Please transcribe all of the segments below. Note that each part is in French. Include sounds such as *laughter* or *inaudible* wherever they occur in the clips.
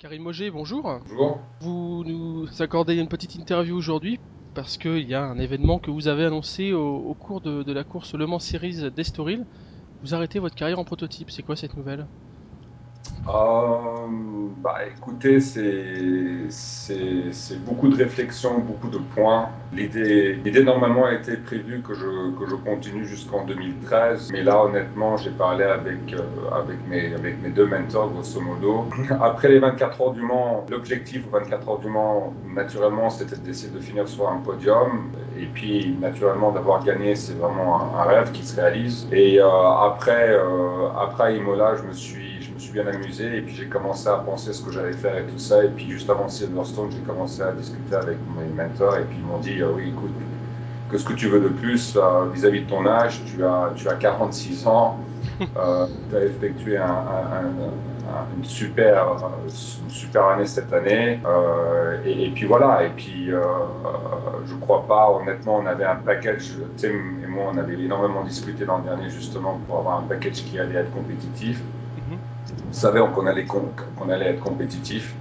Karim Moget, bonjour. Bonjour. Vous nous accordez une petite interview aujourd'hui parce qu'il y a un événement que vous avez annoncé au, au cours de, de, la course Le Mans Series d'Estoril. Vous arrêtez votre carrière en prototype. C'est quoi cette nouvelle? Euh, bah, écoutez, c'est beaucoup de réflexions, beaucoup de points. L'idée normalement a été prévue que je, je continue jusqu'en 2013, mais là honnêtement j'ai parlé avec, euh, avec, mes, deux mentors grosso modo. Après les 24 heures du Mans, l'objectif aux 24 heures du Mans naturellement c'était d'essayer de finir sur un podium et puis naturellement d'avoir gagné c'est vraiment un, rêve qui se réalise. Et euh, après, après Imola je me suis suis bien amusé et puis j'ai commencé à penser ce que j'allais faire et tout ça. Et puis juste avant Silverstone, j'ai commencé à discuter avec mes mentors et puis ils m'ont dit euh, oui, écoute, que ce que tu veux de plus euh, vis-à-vis -vis de ton âge, tu as, tu as 46 ans, euh, *laughs* tu as effectué un, un, un, une, super, une super année cette année. Et, et, puis voilà, et puis je crois pas, honnêtement, on avait un package, Tim et moi, on avait énormément discuté l'an dernier justement pour avoir un package qui allait être compétitif savait qu'on allait, qu'on allait être compétitif.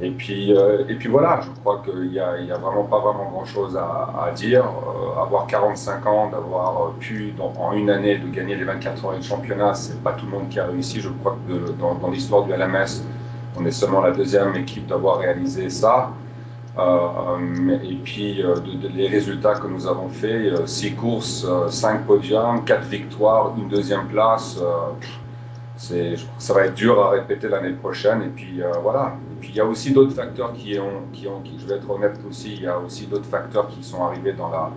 Et puis, euh, et puis voilà, je crois qu'il n'y a, vraiment pas vraiment grand-chose à, dire. Euh, avoir 45 ans, d'avoir pu dans, en une année de gagner les 24 heures de championnat, c'est pas tout le monde qui a réussi. Je crois que dans, l'histoire du LMS, on est seulement la deuxième équipe d'avoir réalisé ça. Euh, et puis euh, les résultats que nous avons fait, 6 euh, courses, 5 podiums, 4 victoires, une deuxième place ça va être dur à répéter l'année prochaine. Et puis euh, voilà. Et puis il y a aussi d'autres facteurs qui ont, qui ont qui, je vais être honnête aussi, il y a aussi d'autres facteurs qui sont arrivés dans la,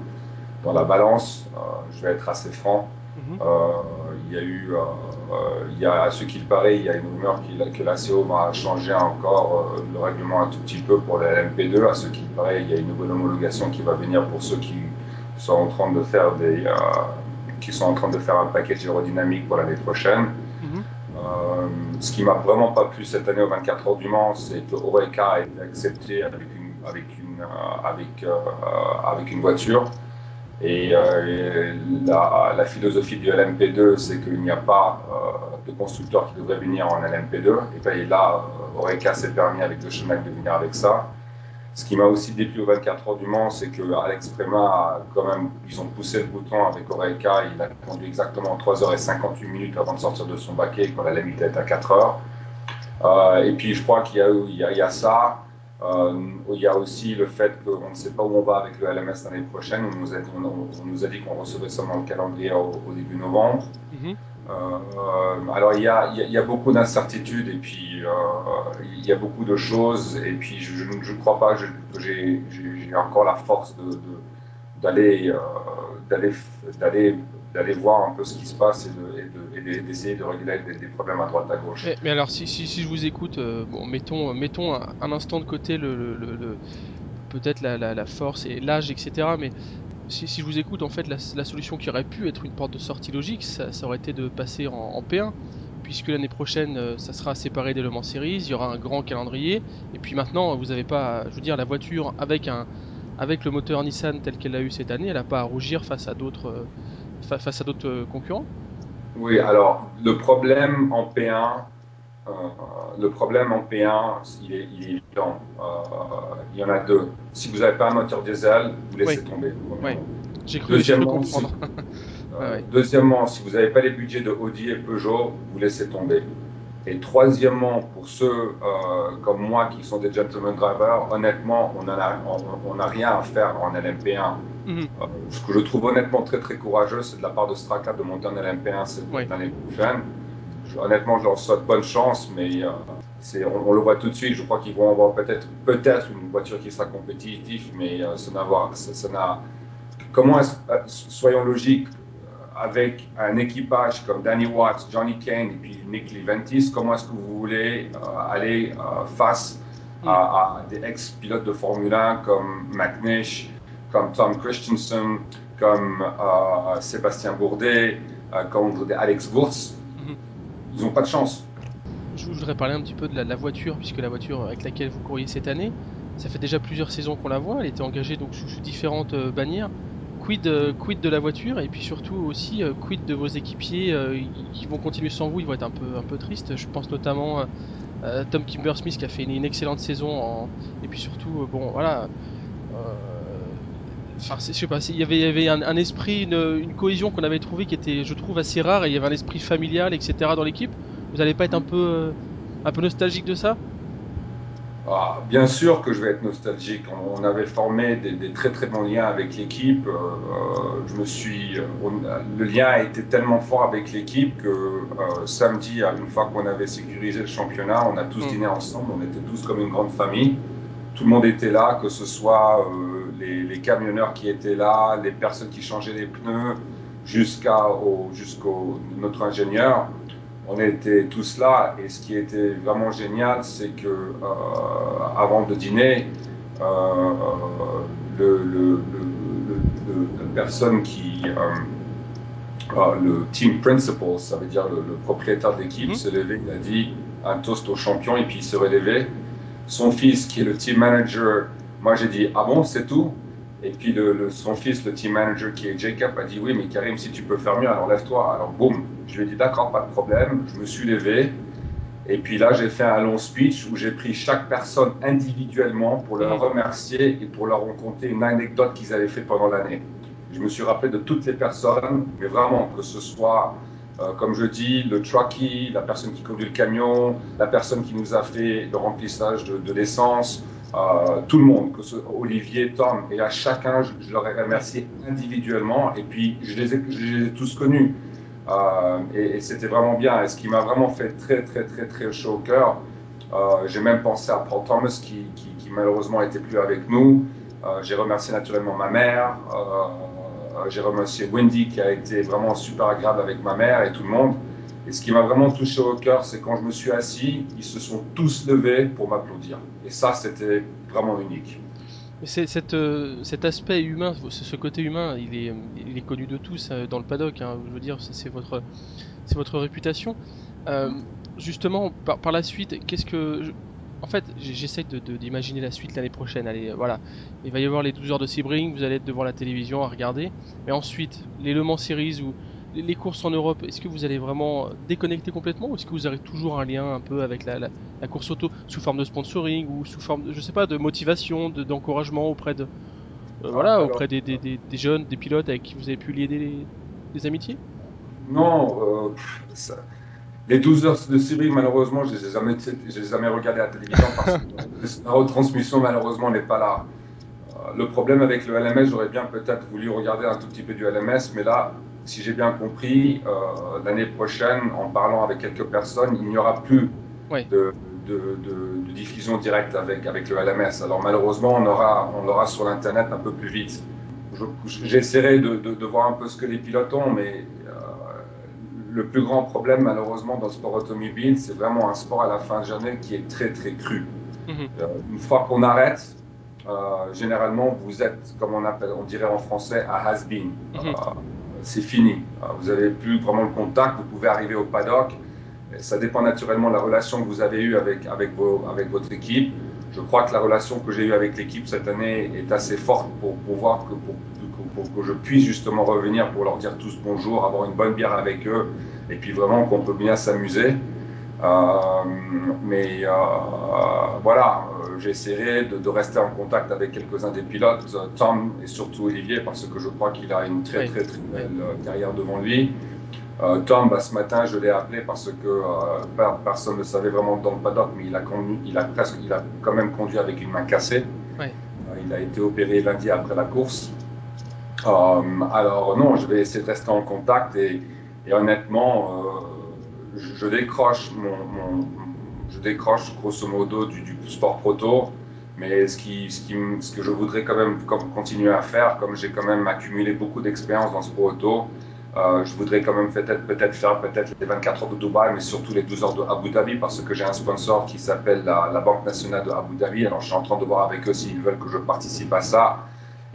dans la balance. Euh, je vais être assez franc. Mm -hmm. euh, il y a eu, il y a, à ce qu'il paraît, il y a une rumeur que la CO va changer encore le règlement un tout petit peu pour la LMP2. À ce qu'il paraît, il y a une nouvelle homologation qui va venir pour ceux qui sont en train de faire des, qui sont en train de faire un package aérodynamique pour l'année prochaine. Ce qui m'a vraiment pas plu cette année aux 24 heures du Mans, c'est que Oreca a été accepté avec une, avec une, euh, euh, voiture. Et euh, la, philosophie du LMP2, c'est qu'il n'y a pas de constructeur qui devrait venir en LMP2. Et bien là, Oreca s'est permis avec le Chenac de venir avec ça. Ce qui m'a aussi déplu aux 24 heures du Mans, c'est que Alex Prema, quand même, ils ont poussé le bouton avec Oreca. Il a conduit exactement 3h58 minutes avant de sortir de son baquet, quand la limite est à 4 heures. Euh, et puis, je crois qu'il y, a ça. Euh, il y a aussi le fait qu'on ne sait pas où on va avec le LMS l'année prochaine. On nous a, dit qu'on recevait seulement le calendrier au, au début novembre. -hmm. Euh, alors il y, a, beaucoup d'incertitudes et puis euh, il y a beaucoup de choses et puis je ne crois pas que j'ai encore la force d'aller de, de, d'aller voir un peu ce qui se passe et d'essayer de, régler des, problèmes à droite à gauche. Mais, alors si, je vous écoute, euh, mettons, mettons un, instant de côté le, peut-être la, la, la, force et l'âge, etc. Mais si, je vous écoute, en fait, la, solution qui aurait pu être une porte de sortie logique, ça, aurait été de passer en, en P1, puisque l'année prochaine, euh, ça sera séparé des Le Mans Series, il y aura un grand calendrier, et puis maintenant, vous n'avez pas, je veux dire, la voiture avec un, avec le moteur Nissan tel qu'elle l'a eu cette année, elle n'a pas à rougir face à d'autres, euh, face à d'autres euh, concurrents? Oui, alors le problème en P1, euh, le problème en P1, il est, il est évident. Euh, il y en a deux. Si vous n'avez pas un moteur diesel, vous laissez oui. tomber. Oui. J'ai cru, cru, comprendre. Si, *laughs* euh, ouais. Deuxièmement, si vous n'avez pas les budgets de Audi et Peugeot, vous laissez tomber. Et troisièmement, pour ceux euh, comme moi qui sont des gentleman drivers, honnêtement, on n'a on, on rien à faire en LMP1. Mm -hmm. euh, ce que je trouve honnêtement très très courageux, c'est de la part de Straka de monter en LMP1 cette ouais. année prochaine. Honnêtement, je leur souhaite bonne chance, mais euh, on, le voit tout de suite. Je crois qu'ils vont avoir peut-être peut-être une voiture qui sera compétitive, mais ça n'a ça n'a comment soyons logiques avec un équipage comme Danny Watts, Johnny Kane et puis Nick Leventis, comment est-ce que vous voulez euh, aller euh, face à, des ex-pilotes de Formule 1 comme McNish, comme Tom Christensen, comme euh, Sébastien Bourdet, comme Alex Wurz. Ils n'ont pas de chance. Je voudrais parler un petit peu de la, voiture, puisque la voiture avec laquelle vous courriez cette année, ça fait déjà plusieurs saisons qu'on la voit, elle était engagée donc sous, différentes bannières quid, euh, de la voiture et puis surtout aussi euh, quid de vos équipiers euh, qui vont continuer sans vous, ils vont être un peu, un peu tristes. Je pense notamment Tom Kimber Smith qui a fait une, excellente saison et puis surtout bon voilà enfin je sais pas il y avait, y avait un, esprit une, cohésion qu'on avait trouvé qui était je trouve assez rare et il y avait un esprit familial etc dans l'équipe vous n'allez pas être un peu un peu nostalgique de ça? Ah, bien sûr que je vais être nostalgique. On, avait formé des, très très bons liens avec l'équipe. Euh, euh, je me suis, le lien a été tellement fort avec l'équipe que euh, samedi, une fois qu'on avait sécurisé le championnat, on a tous mm. dîné ensemble. On était tous comme une grande famille. Tout le monde était là, que ce soit les, les, camionneurs qui étaient là, les personnes qui changeaient les pneus, jusqu'à jusqu'au notre ingénieur on était tous là et ce qui était vraiment génial, c'est que euh, avant de dîner, euh, le, le, la personne qui, euh, le team principal, ça veut dire le, propriétaire d'équipe, mhm. s'est levé, il a dit un toast au champion et puis il se relevait. Son fils, qui est le team manager, moi j'ai dit ah bon, c'est tout? Et puis son fils, le team manager qui est Jacob, a dit oui, mais Karim, si tu peux faire mieux, alors lève-toi. Alors boum, je lui ai dit d'accord, pas de problème. Je me suis levé. Et puis là, j'ai fait un long speech où j'ai pris chaque personne individuellement pour leur remercier et pour leur raconter une anecdote qu'ils avaient fait pendant l'année. Je me suis rappelé de toutes les personnes, mais vraiment, que ce soit, euh, comme je dis, le trucky, la personne qui conduit le camion, la personne qui nous a fait le remplissage de l'essence, tout le monde, que ce Olivier, Tom, et à chacun, je, leur ai remercié individuellement, et puis je les ai, tous connus. Euh, et, c'était vraiment bien. Et ce qui m'a vraiment fait très, très, très, très chaud au cœur, euh, j'ai même pensé à Paul Thomas, qui, qui, malheureusement n'était plus avec nous. Euh, j'ai remercié naturellement ma mère. j'ai remercié Wendy, qui a été vraiment super agréable avec ma mère et tout le monde. Et ce qui m'a vraiment touché au cœur, c'est quand je me suis assis, ils se sont tous levés pour m'applaudir. Et ça, c'était vraiment unique. Euh, cet aspect humain, ce côté humain, il est, connu de tous euh, dans le paddock. Hein, je veux dire, c'est votre, réputation. Euh, justement, par, la suite, qu'est-ce que, en fait, j'essaie d'imaginer la suite l'année prochaine. Allez, voilà, il va y avoir les 12 heures de Sebring, vous allez être devant la télévision à regarder. Mais ensuite, les Le Mans Series ou les courses en Europe, est-ce que vous allez vraiment déconnecter complètement ou est-ce que vous avez toujours un lien un peu avec la, course auto sous forme de sponsoring ou sous forme, de, je sais pas, de motivation, d'encouragement auprès de, euh, voilà, ah, auprès des, jeunes, des pilotes avec qui vous avez pu lier des, amitiés? Non, euh, les 12 heures de Syrie, malheureusement, je ne les, ai jamais, jamais regardées à la télévision parce que *laughs* la retransmission, malheureusement, n'est pas là. Euh, le problème avec le LMS, j'aurais bien peut-être voulu regarder un tout petit peu du LMS, mais là, si j'ai bien compris, euh, l'année prochaine, en parlant avec quelques personnes, il n'y aura plus de, diffusion directe avec, avec le LMS. Alors malheureusement, on aura, on l'aura sur l'Internet un peu plus vite. J'essaierai de, voir un peu ce que les pilotes ont, mais euh, le plus grand problème, malheureusement, dans le sport automobile, c'est vraiment un sport à la fin de journée qui est très, très cru. Mhm. Euh, une fois qu'on arrête, généralement, vous êtes, comme on, appelle, on dirait en français, à has-been. Mhm c'est fini. Vous n'avez plus vraiment le contact, vous pouvez arriver au paddock. Ça dépend naturellement de la relation que vous avez eue avec, avec, avec votre équipe. Je crois que la relation que j'ai eue avec l'équipe cette année est assez forte pour pouvoir que, pour, que je puisse justement revenir pour leur dire tous bonjour, avoir une bonne bière avec eux et puis vraiment qu'on peut bien s'amuser. Euh, mais euh, voilà, euh, j'essaierai de, rester en contact avec quelques-uns des pilotes, Tom et surtout Olivier, parce que je crois qu'il a une très très très belle carrière devant lui. Tom, bah, ce matin, je l'ai appelé parce que personne ne savait vraiment dans le paddock, mais il a, il a, presque, il a quand même conduit avec une main cassée. il a été opéré lundi après la course. alors non, je vais essayer de rester en contact et, et honnêtement, je, décroche mon, je décroche grosso modo du, sport proto, mais ce, qui, ce, qui, ce, que je voudrais quand même continuer à faire, comme j'ai quand même accumulé beaucoup d'expérience dans ce auto, euh, je voudrais quand même peut-être peut faire peut-être les 24 heures de Dubaï, mais surtout les 12 heures de Abu Dhabi, parce que j'ai un sponsor qui s'appelle la, la, Banque nationale de Abu Dhabi. Alors je suis en train de voir avec eux s'ils veulent que je participe à ça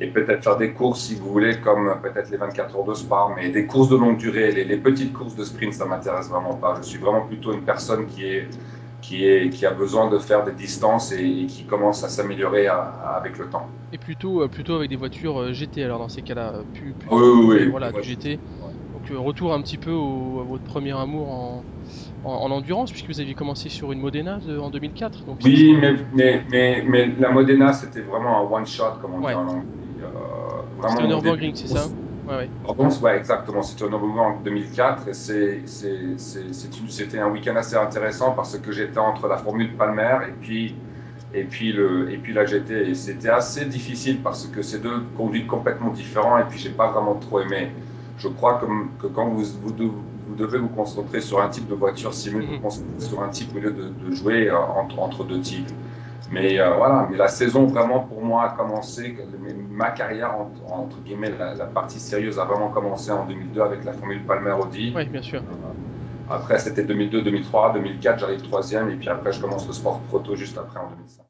et peut-être faire des courses, si vous voulez, comme peut-être les 24 heures de Spa, mais des courses de longue durée, les, petites courses de sprint, ça m'intéresse vraiment pas. Je suis vraiment plutôt une personne qui est qui, est, qui a besoin de faire des distances et, qui commence à s'améliorer avec le temps. Et plutôt, euh, plutôt avec des voitures euh, GT alors dans ces cas-là, plus, oui, oui, voilà, du GT. Donc retour un petit peu au, à votre premier amour en, en, en, endurance, puisque vous aviez commencé sur une Modena de, en 2004. Donc oui, mais, mais, mais, mais, la Modena, c'était vraiment un one-shot, comme on ouais. dit en anglais. Euh, c'était c'est ça Ouais, ouais. Ouais, exactement. C'était au Nürburgring en 2004 et c'était un week-end assez intéressant parce que j'étais entre la Formule Palmer et puis et puis le et puis la GT et c'était assez difficile parce que c'est deux conduites complètement différents et puis j'ai pas vraiment trop aimé. Je crois que, que quand vous, vous, vous, devez vous concentrer sur un type de voiture, mieux vous concentrer sur un type au lieu de, de jouer entre, entre deux types. Mais euh, voilà, mais la saison vraiment pour moi a commencé, ma carrière entre, entre guillemets, la, la, partie sérieuse a vraiment commencé en 2002 avec la Formule Palmer Audi. Oui, bien sûr. Après c'était 2002, 2003, 2004 j'arrive troisième et puis après je commence le sport proto juste après en 2005.